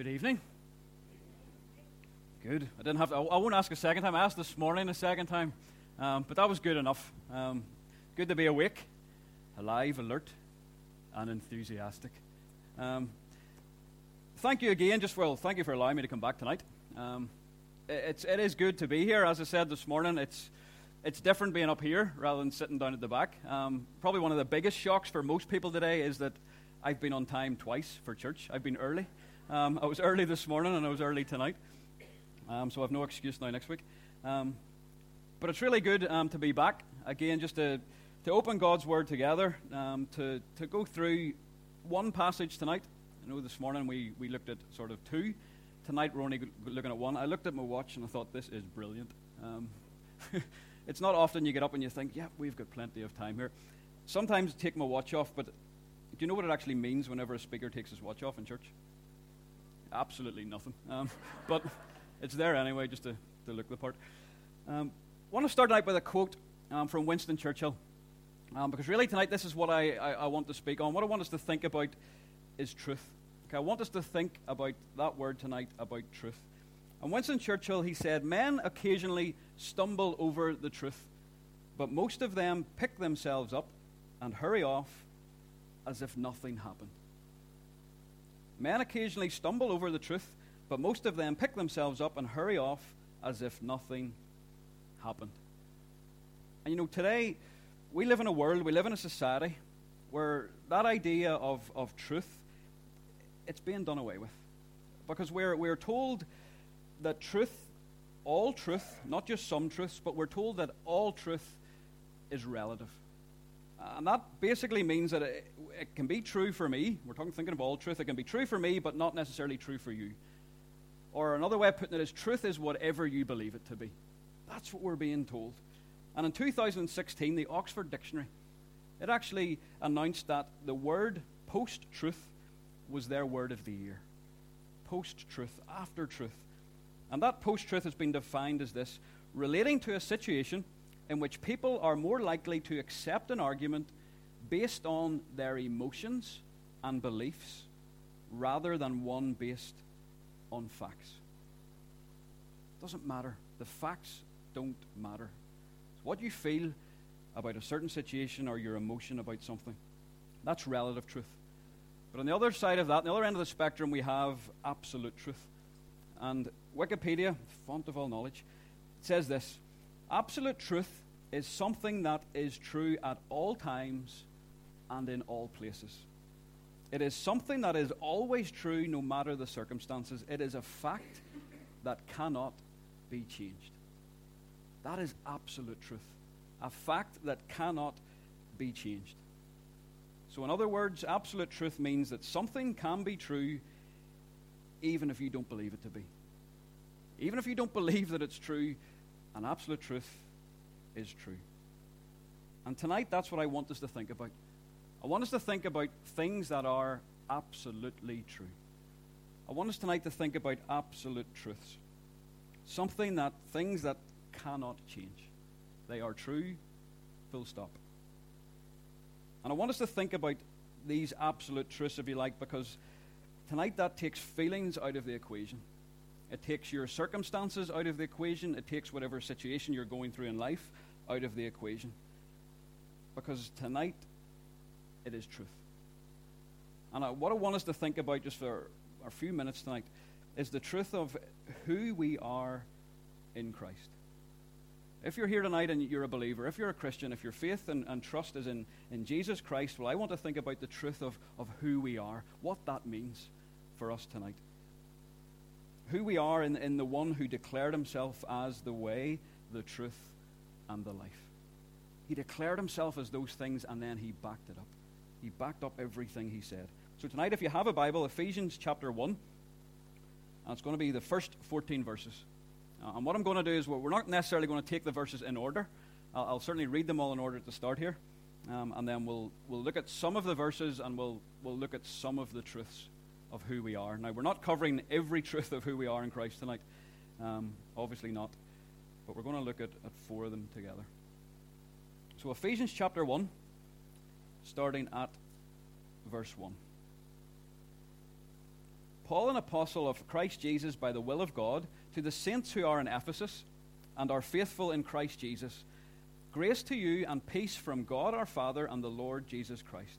Good evening. Good. I didn't have to, I won't ask a second time. I asked this morning a second time, um, but that was good enough. Um, good to be awake, alive, alert, and enthusiastic. Um, thank you again. Just well, thank you for allowing me to come back tonight. Um, it's it is good to be here. As I said this morning, it's it's different being up here rather than sitting down at the back. Um, probably one of the biggest shocks for most people today is that I've been on time twice for church. I've been early. Um, I was early this morning and I was early tonight. Um, so I have no excuse now next week. Um, but it's really good um, to be back again, just to, to open God's Word together, um, to, to go through one passage tonight. I know this morning we, we looked at sort of two. Tonight we're only looking at one. I looked at my watch and I thought, this is brilliant. Um, it's not often you get up and you think, yeah, we've got plenty of time here. Sometimes I take my watch off, but do you know what it actually means whenever a speaker takes his watch off in church? Absolutely nothing. Um, but it's there anyway, just to, to look the part. Um, I want to start out with a quote um, from Winston Churchill. Um, because really tonight, this is what I, I, I, want to speak on. What I want us to think about is truth. Okay, I want us to think about that word tonight, about truth. And Winston Churchill, he said, Men occasionally stumble over the truth, but most of them pick themselves up and hurry off as if nothing happened. Men occasionally stumble over the truth, but most of them pick themselves up and hurry off as if nothing happened. And you know, today we live in a world, we live in a society where that idea of, of truth, it's being done away with. Because we're, we're told that truth, all truth, not just some truths, but we're told that all truth is relative. Uh, and that basically means that it, it, can be true for me. We're talking thinking of all truth. It can be true for me, but not necessarily true for you. Or another way of putting it is truth is whatever you believe it to be. That's what we're being told. And in 2016, the Oxford Dictionary, it actually announced that the word post truth was their word of the year. Post truth, after truth. And that post truth has been defined as this relating to a situation in which people are more likely to accept an argument based on their emotions and beliefs rather than one based on facts. Doesn't matter. The facts don't matter. It's what you feel about a certain situation or your emotion about something. That's relative truth. But on the other side of that, on the other end of the spectrum, we have absolute truth. And Wikipedia, font of all knowledge, says this Absolute truth is something that is true at all times and in all places. It is something that is always true no matter the circumstances. It is a fact that cannot be changed. That is absolute truth. A fact that cannot be changed. So, in other words, absolute truth means that something can be true even if you don't believe it to be. Even if you don't believe that it's true, an absolute truth is true. And tonight, that's what I want us to think about. I want us to think about things that are absolutely true. I want us tonight to think about absolute truths. Something that, things that cannot change. They are true, full stop. And I want us to think about these absolute truths, if you like, because tonight that takes feelings out of the equation. It takes your circumstances out of the equation. It takes whatever situation you're going through in life out of the equation. Because tonight, it is truth. And what I want us to think about just for a few minutes tonight is the truth of who we are in Christ. If you're here tonight and you're a believer, if you're a Christian, if your faith and, and trust is in, in Jesus Christ, well, I want to think about the truth of, of who we are, what that means for us tonight who we are in, in the one who declared himself as the way, the truth, and the life. He declared himself as those things and then he backed it up. He backed up everything he said. So tonight, if you have a Bible, Ephesians chapter 1, and it's going to be the first 14 verses. Uh, and what I'm going to do is we're not necessarily going to take the verses in order. I'll, I'll certainly read them all in order to start here. Um, and then we'll, we'll look at some of the verses and we'll, we'll look at some of the truths of who we are. Now, we're not covering every truth of who we are in Christ tonight. Um, obviously not. But we're going to look at, at four of them together. So, Ephesians chapter 1, starting at verse 1. Paul, an apostle of Christ Jesus by the will of God, to the saints who are in Ephesus and are faithful in Christ Jesus, grace to you and peace from God our Father and the Lord Jesus Christ.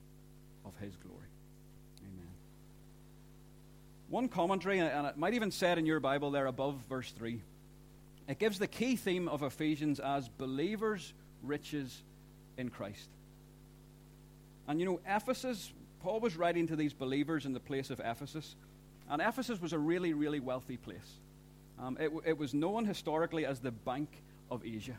of his glory. Amen. One commentary, and it might even say it in your Bible there above verse 3, it gives the key theme of Ephesians as believers' riches in Christ. And you know, Ephesus, Paul was writing to these believers in the place of Ephesus, and Ephesus was a really, really wealthy place. Um, it, it, was known historically as the Bank of Asia.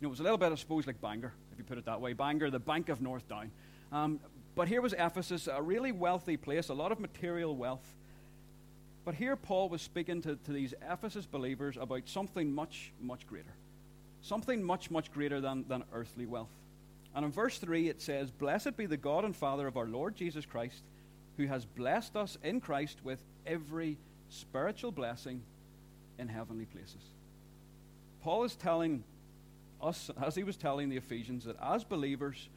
You know, it was a little bit, I suppose, like Bangor, if you put it that way. Bangor, the Bank of North Down. Um, but here was Ephesus, a really wealthy place, a lot of material wealth. But here Paul was speaking to, to these Ephesus believers about something much, much greater. Something much, much greater than, than earthly wealth. And in verse 3 it says, Blessed be the God and Father of our Lord Jesus Christ, who has blessed us in Christ with every spiritual blessing in heavenly places. Paul is telling us, as he was telling the Ephesians, that as believers,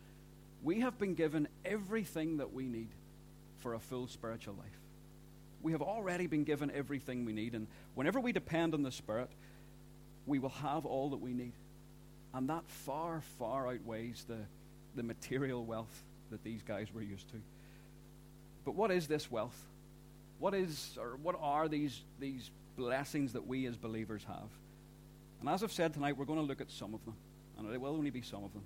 we have been given everything that we need for a full spiritual life. We have already been given everything we need, and whenever we depend on the Spirit, we will have all that we need. And that far, far outweighs the, the material wealth that these guys were used to. But what is this wealth? What is or what are these these blessings that we as believers have? And as I've said tonight, we're going to look at some of them. And it will only be some of them.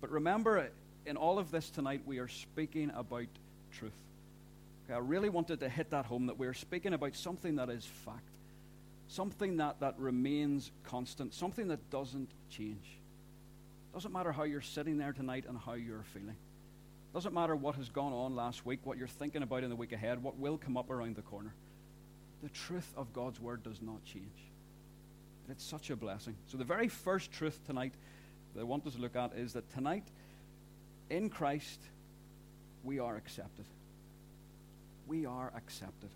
But remember, in all of this tonight, we are speaking about truth. Okay, I really wanted to hit that home that we're speaking about something that is fact, something that, that remains constant, something that doesn't change. Doesn't matter how you're sitting there tonight and how you're feeling. Doesn't matter what has gone on last week, what you're thinking about in the week ahead, what will come up around the corner. The truth of God's word does not change. It's such a blessing. So, the very first truth tonight that I want us to look at is that tonight in Christ, we are accepted. We are accepted.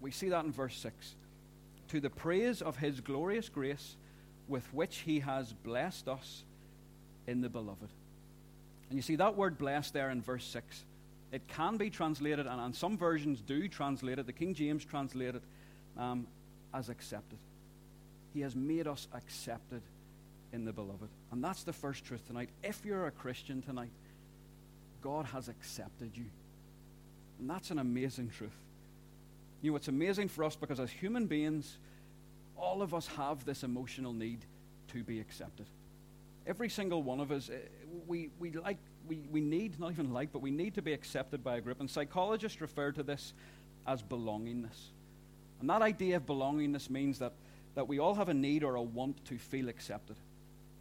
We see that in verse 6. To the praise of his glorious grace with which he has blessed us in the beloved. And you see that word blessed there in verse 6. It can be translated, and, and some versions do translate it. The King James translated um, as accepted. He has made us accepted in the beloved. And that's the first truth tonight. If you're a Christian tonight, God has accepted you. And that's an amazing truth. You know, it's amazing for us because as human beings, all of us have this emotional need to be accepted. Every single one of us, eh, we, we like, we, we need, not even like, but we need to be accepted by a group. And psychologists refer to this as belongingness. And that idea of belongingness means that, that we all have a need or a want to feel accepted.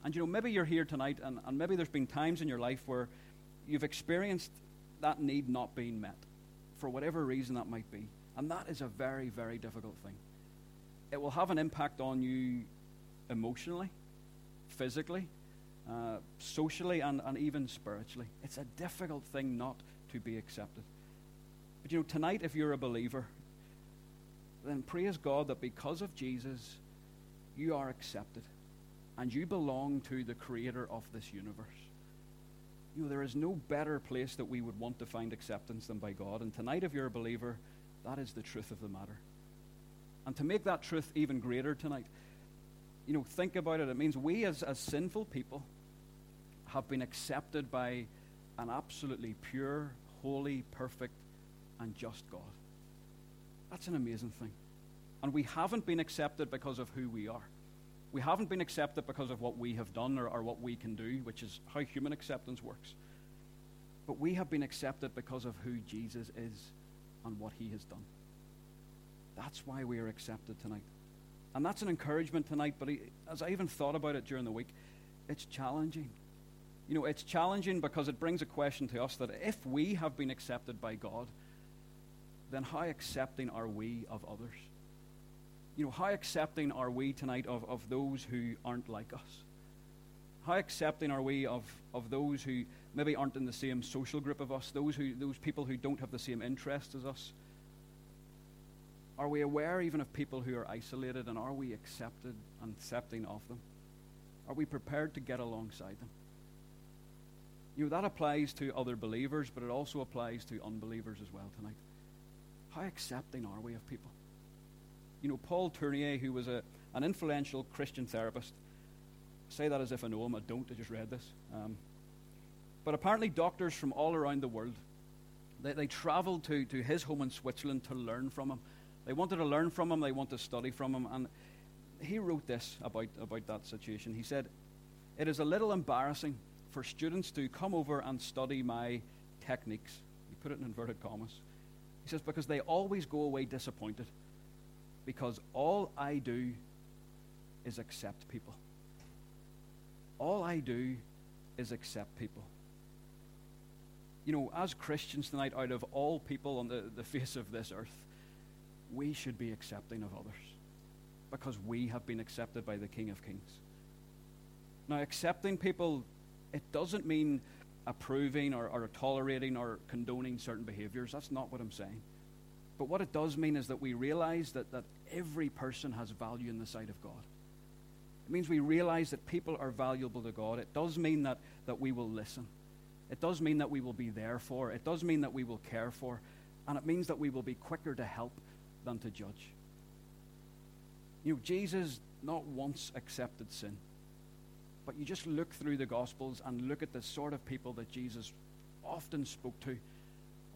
And you know, maybe you're here tonight, and, and maybe there's been times in your life where you've experienced that need not being met for whatever reason that might be. And that is a very, very difficult thing. It will have an impact on you emotionally, physically, uh, socially, and, and even spiritually. It's a difficult thing not to be accepted. But you know, tonight, if you're a believer, then praise God that because of Jesus, you are accepted and you belong to the creator of this universe. You know, there is no better place that we would want to find acceptance than by God. And tonight, if you're a believer, that is the truth of the matter. And to make that truth even greater tonight, you know, think about it. It means we as, as sinful people have been accepted by an absolutely pure, holy, perfect, and just God. That's an amazing thing. And we haven't been accepted because of who we are. We haven't been accepted because of what we have done or, or what we can do, which is how human acceptance works. But we have been accepted because of who Jesus is and what he has done. That's why we are accepted tonight. And that's an encouragement tonight, but as I even thought about it during the week, it's challenging. You know, it's challenging because it brings a question to us that if we have been accepted by God, then how accepting are we of others? You know, how accepting are we tonight of, of those who aren't like us? How accepting are we of, of those who maybe aren't in the same social group of us, those, who, those people who don't have the same interests as us? Are we aware even of people who are isolated and are we accepted and accepting of them? Are we prepared to get alongside them? You know, that applies to other believers, but it also applies to unbelievers as well tonight. How accepting are we of people? You know, Paul Tournier, who was a, an influential Christian therapist, I say that as if I know him. I don't. I just read this. Um, but apparently, doctors from all around the world, they, they traveled to, to his home in Switzerland to learn from him. They wanted to learn from him. They wanted to study from him. And he wrote this about, about that situation. He said, It is a little embarrassing for students to come over and study my techniques. He put it in inverted commas. He says, Because they always go away disappointed because all I do is accept people. All I do is accept people. You know, as Christians tonight, out of all people on the, the face of this earth, we should be accepting of others because we have been accepted by the King of Kings. Now, accepting people, it doesn't mean approving or, or tolerating or condoning certain behaviors. That's not what I'm saying. But what it does mean is that we realize that, that every person has value in the sight of God. It means we realize that people are valuable to God. It does mean that, that we will listen. It does mean that we will be there for. It does mean that we will care for. And it means that we will be quicker to help than to judge. You know, Jesus not once accepted sin. But you just look through the Gospels and look at the sort of people that Jesus often spoke to,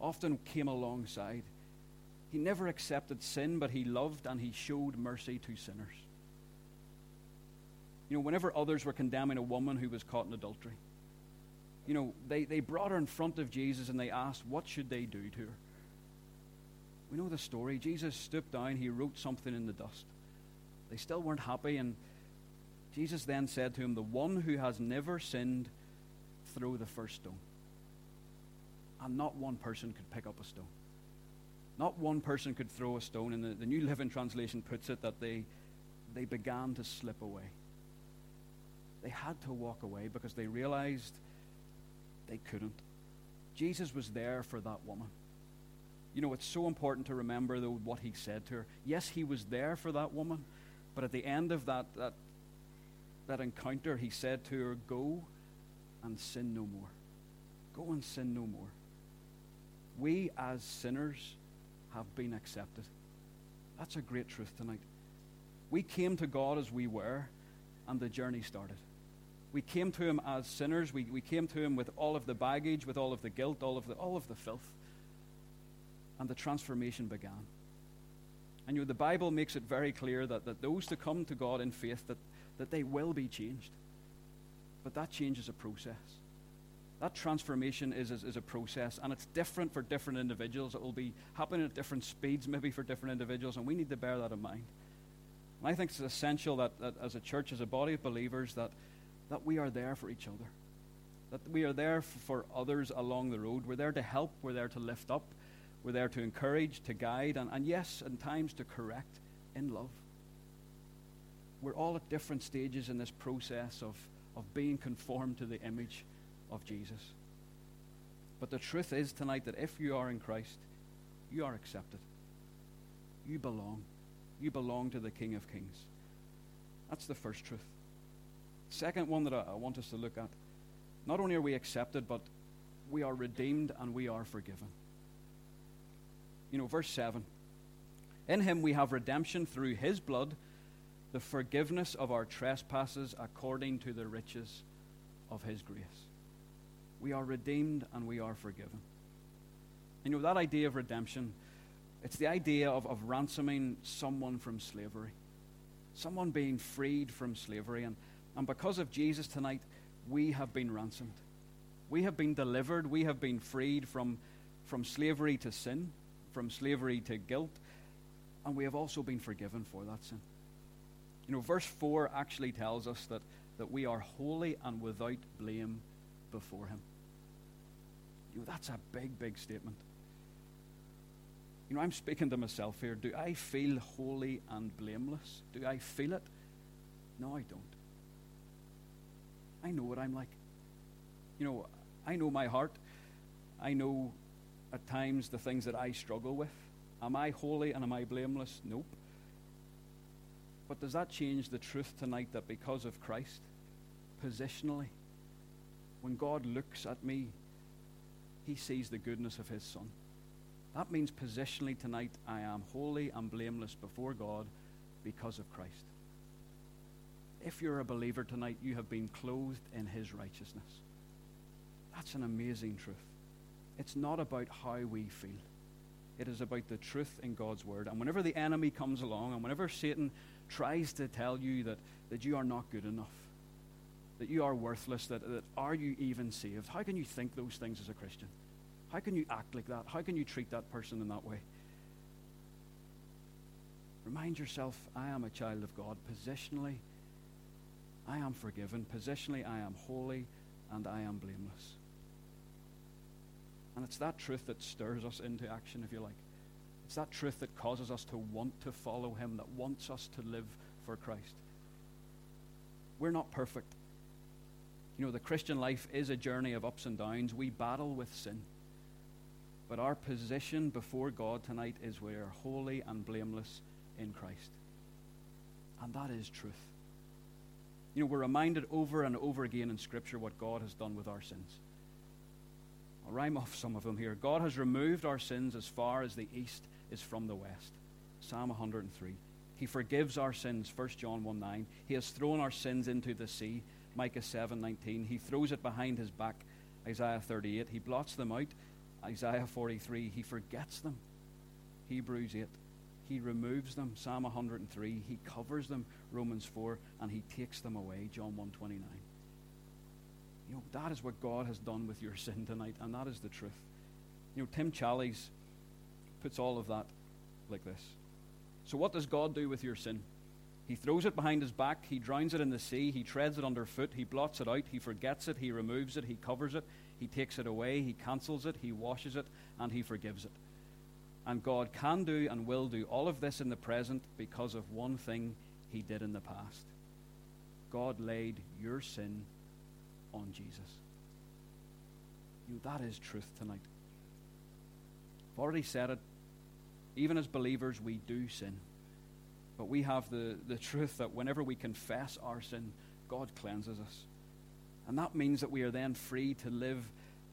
often came alongside. He never accepted sin, but he loved and he showed mercy to sinners. You know, whenever others were condemning a woman who was caught in adultery, you know, they, they brought her in front of Jesus and they asked, what should they do to her? We know the story. Jesus stooped down, he wrote something in the dust. They still weren't happy, and Jesus then said to him, The one who has never sinned, throw the first stone. And not one person could pick up a stone. Not one person could throw a stone, and the, the New Living Translation puts it that they, they began to slip away. They had to walk away because they realized they couldn't. Jesus was there for that woman. You know, it's so important to remember, though, what he said to her. Yes, he was there for that woman, but at the end of that, that, that encounter, he said to her, Go and sin no more. Go and sin no more. We, as sinners, have been accepted. That's a great truth tonight. We came to God as we were, and the journey started. We came to Him as sinners. We, we came to Him with all of the baggage, with all of the guilt, all of the, all of the filth. And the transformation began. And you know, the Bible makes it very clear that, that those to come to God in faith, that, that they will be changed. But that change is a process. That transformation is, is, is, a process, and it's different for different individuals. It will be happening at different speeds, maybe for different individuals, and we need to bear that in mind. And I think it's essential that, that as a church, as a body of believers, that, that we are there for each other. That we are there for others along the road. We're there to help, we're there to lift up, we're there to encourage, to guide, and, and yes, in times to correct in love. We're all at different stages in this process of, of being conformed to the image of Jesus. But the truth is tonight that if you are in Christ, you are accepted. You belong. You belong to the King of Kings. That's the first truth. Second one that I, I want us to look at not only are we accepted, but we are redeemed and we are forgiven. You know, verse 7 In him we have redemption through his blood, the forgiveness of our trespasses according to the riches of his grace. We are redeemed and we are forgiven. You know, that idea of redemption, it's the idea of, of ransoming someone from slavery, someone being freed from slavery. And, and because of Jesus tonight, we have been ransomed. We have been delivered. We have been freed from, from slavery to sin, from slavery to guilt, and we have also been forgiven for that sin. You know, verse 4 actually tells us that, that we are holy and without blame before Him. That's a big, big statement. You know, I'm speaking to myself here. Do I feel holy and blameless? Do I feel it? No, I don't. I know what I'm like. You know, I know my heart. I know at times the things that I struggle with. Am I holy and am I blameless? Nope. But does that change the truth tonight that because of Christ, positionally, when God looks at me, he sees the goodness of his Son? That means positionally tonight, I am holy and blameless before God because of Christ. If you're a believer tonight, you have been clothed in his righteousness. That's an amazing truth. It's not about how we feel. It is about the truth in God's word. And whenever the enemy comes along and whenever Satan tries to tell you that, that you are not good enough, that you are worthless, that, that are you even saved, how can you think those things as a Christian? How can you act like that? How can you treat that person in that way? Remind yourself, I am a child of God. Positionally, I am forgiven. Positionally, I am holy and I am blameless. And it's that truth that stirs us into action, if you like. It's that truth that causes us to want to follow Him, that wants us to live for Christ. We're not perfect. You know, the Christian life is a journey of ups and downs. We battle with sin. But our position before God tonight is we are holy and blameless in Christ. And that is truth. You know, we're reminded over and over again in Scripture what God has done with our sins. I'll rhyme off some of them here. God has removed our sins as far as the east is from the west. Psalm 103. He forgives our sins, 1 John 1 9. He has thrown our sins into the sea, Micah 7:19. He throws it behind his back, Isaiah 38. He blots them out, Isaiah 43. He forgets them, Hebrews 8. He removes them, Psalm 103. He covers them, Romans 4. And he takes them away, John 1 29. You know, that is what God has done with your sin tonight, and that is the truth. You know, Tim Challies puts all of that like this. So, what does God do with your sin? He throws it behind his back, he drowns it in the sea, he treads it underfoot, he blots it out, he forgets it, he removes it, he covers it, he takes it away, he cancels it, he washes it, and he forgives it. And God can do and will do all of this in the present because of one thing he did in the past. God laid your sin on Jesus. You, that is truth tonight. I've already said it. Even as believers, we do sin. But we have the, the truth that whenever we confess our sin, God cleanses us. And that means that we are then free to live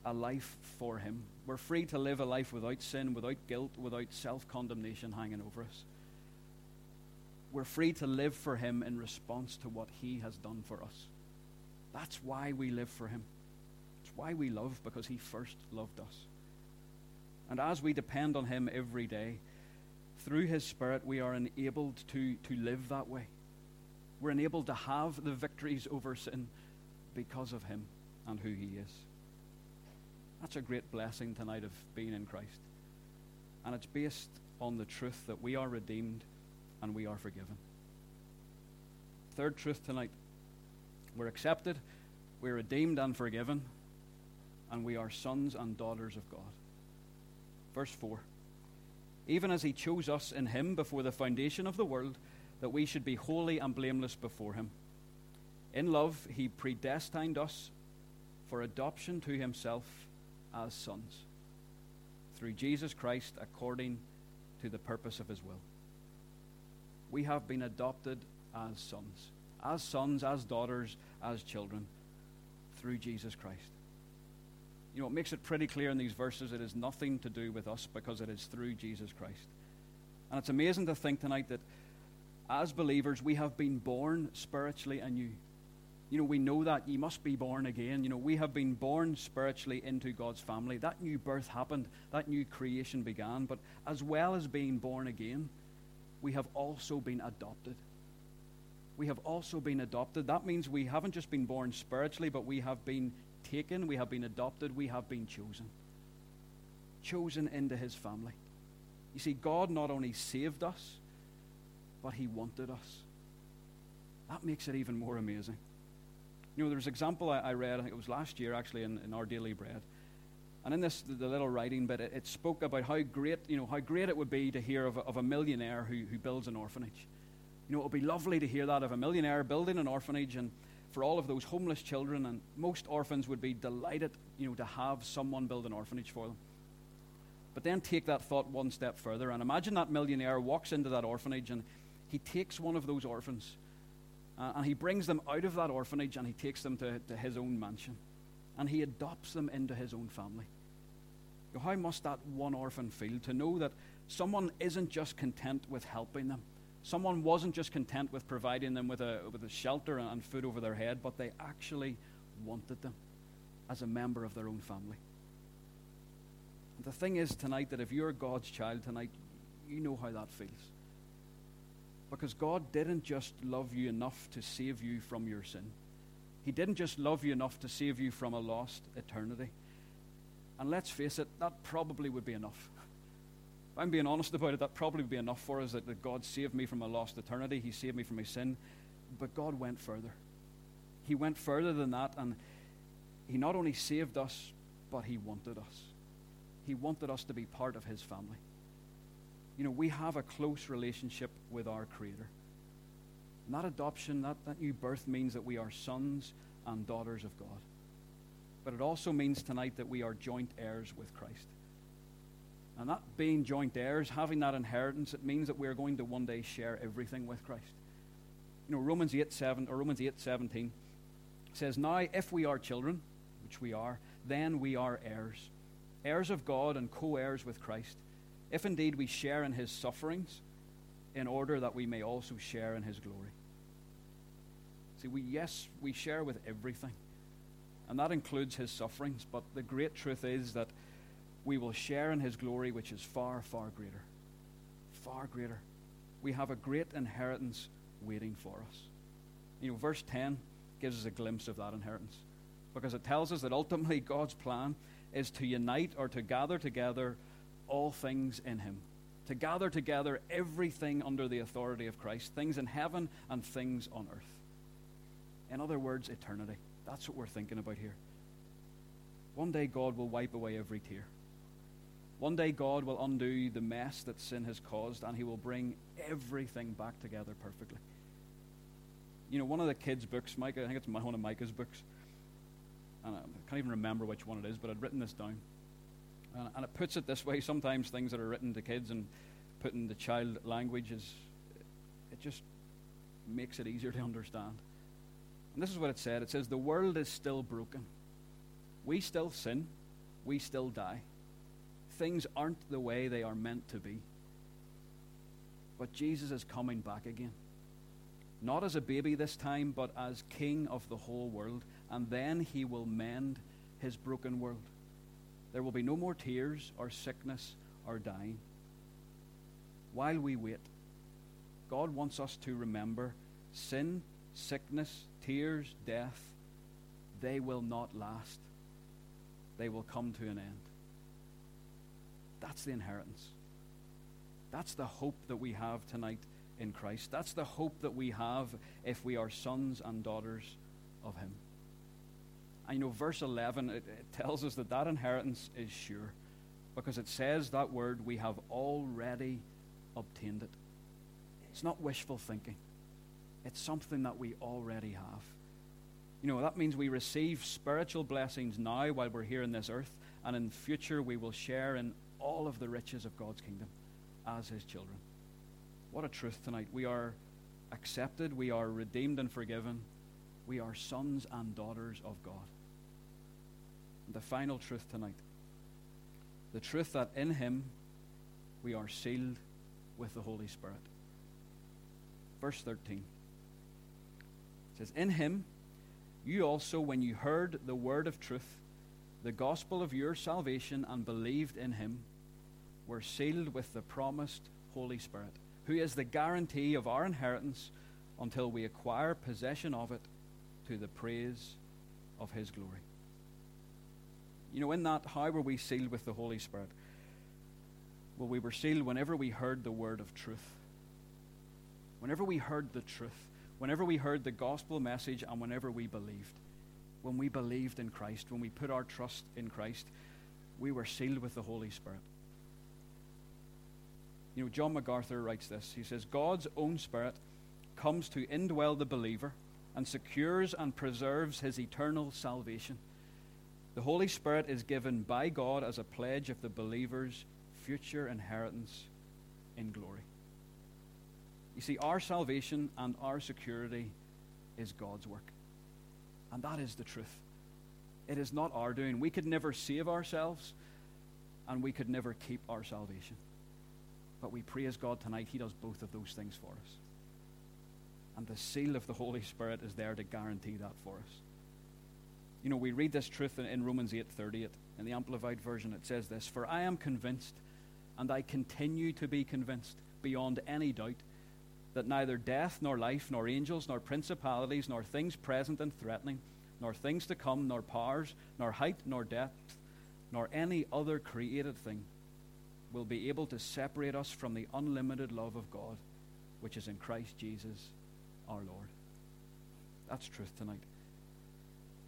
a life for Him. We're free to live a life without sin, without guilt, without self condemnation hanging over us. We're free to live for Him in response to what He has done for us. That's why we live for Him. It's why we love, because He first loved us. And as we depend on Him every day, through His Spirit, we are enabled to, to live that way. We're enabled to have the victories over sin because of Him and who He is. That's a great blessing tonight of being in Christ. And it's based on the truth that we are redeemed and we are forgiven. Third truth tonight we're accepted, we're redeemed and forgiven, and we are sons and daughters of God. Verse 4 Even as He chose us in Him before the foundation of the world, that we should be holy and blameless before Him. In love, He predestined us for adoption to Himself as sons through Jesus Christ according to the purpose of His will. we have been adopted as sons, as sons, as daughters, as children through Jesus Christ. You know, it makes it pretty clear in these verses it is nothing to do with us because it is through Jesus Christ. And it's amazing to think tonight that as believers, we have been born spiritually anew. You know, we know that you must be born again. You know, we have been born spiritually into God's family. That new birth happened, that new creation began. But as well as being born again, we have also been adopted. We have also been adopted. That means we haven't just been born spiritually, but we have been taken, we have been adopted, we have been chosen. Chosen into his family. You see, God not only saved us, but he wanted us. That makes it even more amazing. You know, there's an example I, I read, I think it was last year actually, in, in Our Daily Bread. And in this, the, the little writing bit, it, it, spoke about how great, you know, how great it would be to hear of a, of a millionaire who, who builds an orphanage. You know, it would be lovely to hear that of a millionaire building an orphanage and for all of those homeless children, and most orphans would be delighted, you know, to have someone build an orphanage for them. But then take that thought one step further and imagine that millionaire walks into that orphanage and he takes one of those orphans uh, and he brings them out of that orphanage and he takes them to, to his own mansion. And he adopts them into his own family. How must that one orphan feel to know that someone isn't just content with helping them? Someone wasn't just content with providing them with a, with a shelter and food over their head, but they actually wanted them as a member of their own family. And the thing is tonight that if you're God's child tonight, you know how that feels. Because God didn't just love you enough to save you from your sin. He didn't just love you enough to save you from a lost eternity. And let's face it, that probably would be enough. If I'm being honest about it, that probably would be enough for us that, that God saved me from a lost eternity. He saved me from my sin. But God went further. He went further than that, and He not only saved us, but He wanted us. He wanted us to be part of His family you know, we have a close relationship with our Creator. And that adoption, that, that new birth means that we are sons and daughters of God. But it also means tonight that we are joint heirs with Christ. And that being joint heirs, having that inheritance, it means that we're going to one day share everything with Christ. You know, Romans 8, 7, or Romans 8, 17 says, Now if we are children, which we are, then we are heirs, heirs of God and co heirs with Christ if indeed we share in his sufferings, in order that we may also share in his glory. See, we, yes, we share with everything, and that includes his sufferings, but the great truth is that we will share in his glory, which is far, far greater. Far greater. We have a great inheritance waiting for us. You know, verse 10 gives us a glimpse of that inheritance because it tells us that ultimately God's plan is to unite or to gather together all things in him. To gather together everything under the authority of Christ, things in heaven and things on earth. In other words, eternity. That's what we're thinking about here. One day God will wipe away every tear. One day God will undo the mess that sin has caused and he will bring everything back together perfectly. You know, one of the kids' books, Micah, I think it's one of Micah's books, and I can't even remember which one it is, but I'd written this down. And, and it puts it this way sometimes things that are written to kids and put in the child language is, it just makes it easier to understand. And this is what it said it says, The world is still broken. We still sin. We still die. Things aren't the way they are meant to be. But Jesus is coming back again. Not as a baby this time, but as king of the whole world. And then he will mend his broken world. There will be no more tears or sickness or dying. While we wait, God wants us to remember sin, sickness, tears, death, they will not last. They will come to an end. That's the inheritance. That's the hope that we have tonight in Christ. That's the hope that we have if we are sons and daughters of Him. And you know, verse 11, it, it tells us that that inheritance is sure because it says that word, we have already obtained it. It's not wishful thinking, it's something that we already have. You know, that means we receive spiritual blessings now while we're here in this earth, and in future we will share in all of the riches of God's kingdom as His children. What a truth tonight. We are accepted, we are redeemed and forgiven. We are sons and daughters of God. And the final truth tonight the truth that in Him we are sealed with the Holy Spirit. Verse 13 says, In Him you also, when you heard the word of truth, the gospel of your salvation, and believed in Him, were sealed with the promised Holy Spirit, who is the guarantee of our inheritance until we acquire possession of it to the praise of His glory. You know, in that, how were we sealed with the Holy Spirit? Well, we were sealed whenever we heard the word of truth. Whenever we heard the truth. Whenever we heard the gospel message and whenever we believed. When we believed in Christ, when we put our trust in Christ, we were sealed with the Holy Spirit. You know, John MacArthur writes this. He says, God's own Spirit comes to indwell the believer and secures and preserves his eternal salvation. The Holy Spirit is given by God as a pledge of the believer's future inheritance in glory. You see, our salvation and our security is God's work. And that is the truth. It is not our doing. We could never save ourselves, and we could never keep our salvation. But we praise God tonight, He does both of those things for us. And the seal of the Holy Spirit is there to guarantee that for us. You know, we read this truth in, in Romans 8:38 in the amplified version. It says this, "For I am convinced, and I continue to be convinced beyond any doubt, that neither death nor life nor angels nor principalities nor things present and threatening, nor things to come nor powers, nor height nor depth, nor any other created thing will be able to separate us from the unlimited love of God, which is in Christ Jesus our Lord." That's truth tonight.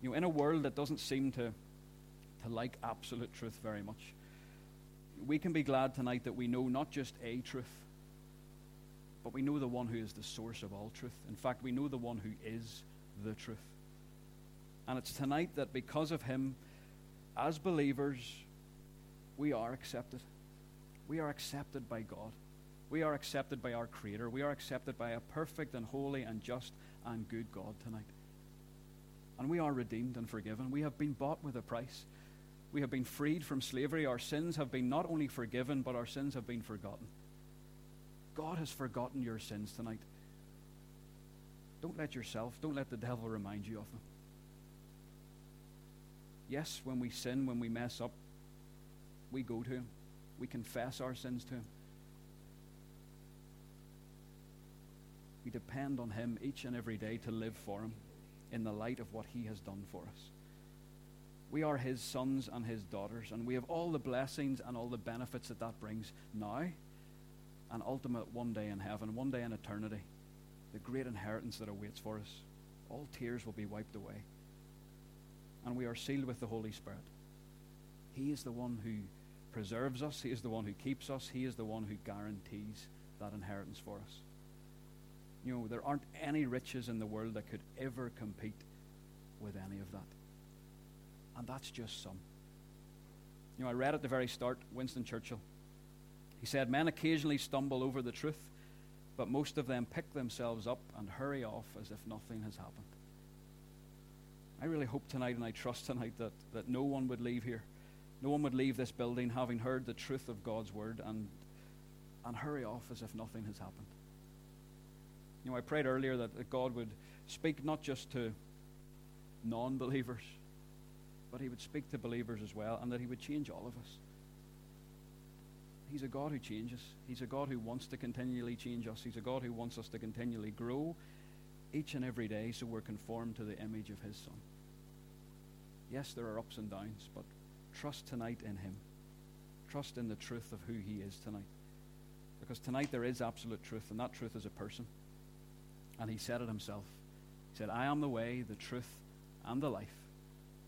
You know, in a world that doesn't seem to, to like absolute truth very much, we can be glad tonight that we know not just a truth, but we know the one who is the source of all truth. In fact, we know the one who is the truth. And it's tonight that because of him, as believers, we are accepted. We are accepted by God. We are accepted by our Creator. We are accepted by a perfect and holy and just and good God tonight. And we are redeemed and forgiven. We have been bought with a price. We have been freed from slavery. Our sins have been not only forgiven, but our sins have been forgotten. God has forgotten your sins tonight. Don't let yourself, don't let the devil remind you of them. Yes, when we sin, when we mess up, we go to Him. We confess our sins to Him. We depend on Him each and every day to live for Him in the light of what He has done for us. We are His sons and His daughters, and we have all the blessings and all the benefits that that brings now, and ultimate one day in heaven, one day in eternity, the great inheritance that awaits for us. All tears will be wiped away. And we are sealed with the Holy Spirit. He is the one who preserves us, He is the one who keeps us, He is the one who guarantees that inheritance for us. You know, there aren't any riches in the world that could ever compete with any of that. And that's just some. You know, I read at the very start Winston Churchill. He said, Men occasionally stumble over the truth, but most of them pick themselves up and hurry off as if nothing has happened. I really hope tonight and I trust tonight that, that no one would leave here. No one would leave this building having heard the truth of God's word and, and hurry off as if nothing has happened. You know, I prayed earlier that, that God would speak not just to non believers, but He would speak to believers as well, and that He would change all of us. He's a God who changes. He's a God who wants to continually change us. He's a God who wants us to continually grow each and every day so we're conformed to the image of His Son. Yes, there are ups and downs, but trust tonight in Him. Trust in the truth of who He is tonight. Because tonight there is absolute truth, and that truth is a person. And he said it himself. He said, I am the way, the truth, and the life.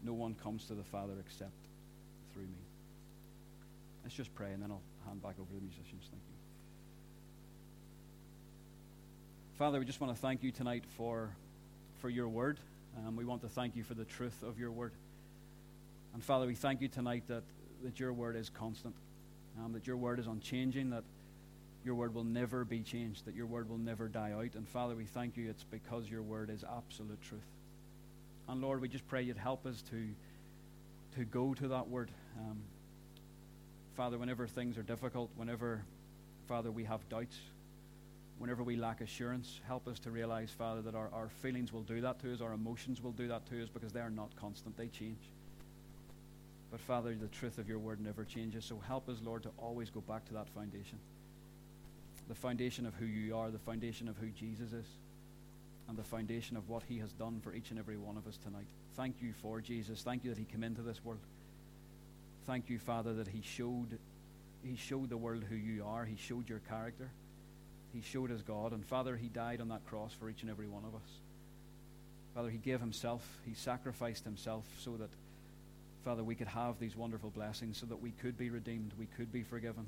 No one comes to the Father except through me. Let's just pray, and then I'll hand back over to the musicians. Thank you. Father, we just want to thank you tonight for, for your word. Um, we want to thank you for the truth of your word. And Father, we thank you tonight that, that your word is constant, um, that your word is unchanging, that your word will never be changed, that your word will never die out. And Father, we thank you. It's because your word is absolute truth. And Lord, we just pray you'd help us to, to go to that word. Um, Father, whenever things are difficult, whenever, Father, we have doubts, whenever we lack assurance, help us to realize, Father, that our, our feelings will do that to us, our emotions will do that to us because they are not constant, they change. But Father, the truth of your word never changes. So help us, Lord, to always go back to that foundation the foundation of who you are, the foundation of who Jesus is, and the foundation of what he has done for each and every one of us tonight. Thank you for Jesus. Thank you that he came into this world. Thank you, Father, that he showed he showed the world who you are. He showed your character. He showed us God. And Father, he died on that cross for each and every one of us. Father, he gave himself. He sacrificed himself so that, Father, we could have these wonderful blessings, so that we could be redeemed, we could be forgiven.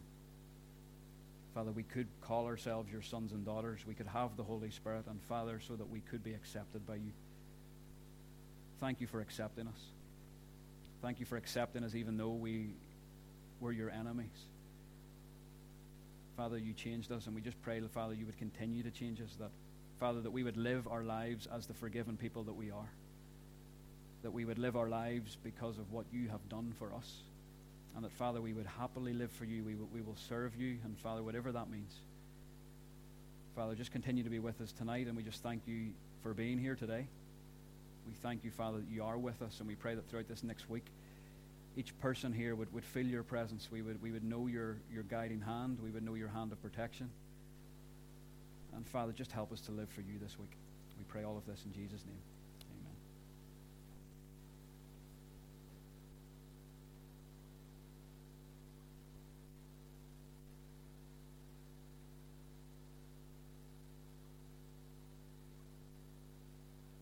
Father, we could call ourselves your sons and daughters. We could have the Holy Spirit, and Father, so that we could be accepted by you. Thank you for accepting us. Thank you for accepting us even though we were your enemies. Father, you changed us, and we just pray, Father, you would continue to change us. That, Father, that we would live our lives as the forgiven people that we are. That we would live our lives because of what you have done for us and that, Father, we would happily live for you. We, we will serve you, and, Father, whatever that means. Father, just continue to be with us tonight, and we just thank you for being here today. We thank you, Father, that you are with us, and we pray that throughout this next week, each person here would, would feel your presence. We would, we would know your, your guiding hand. We would know your hand of protection. And Father, just help us to live for you this week. We pray all of this in Jesus' name.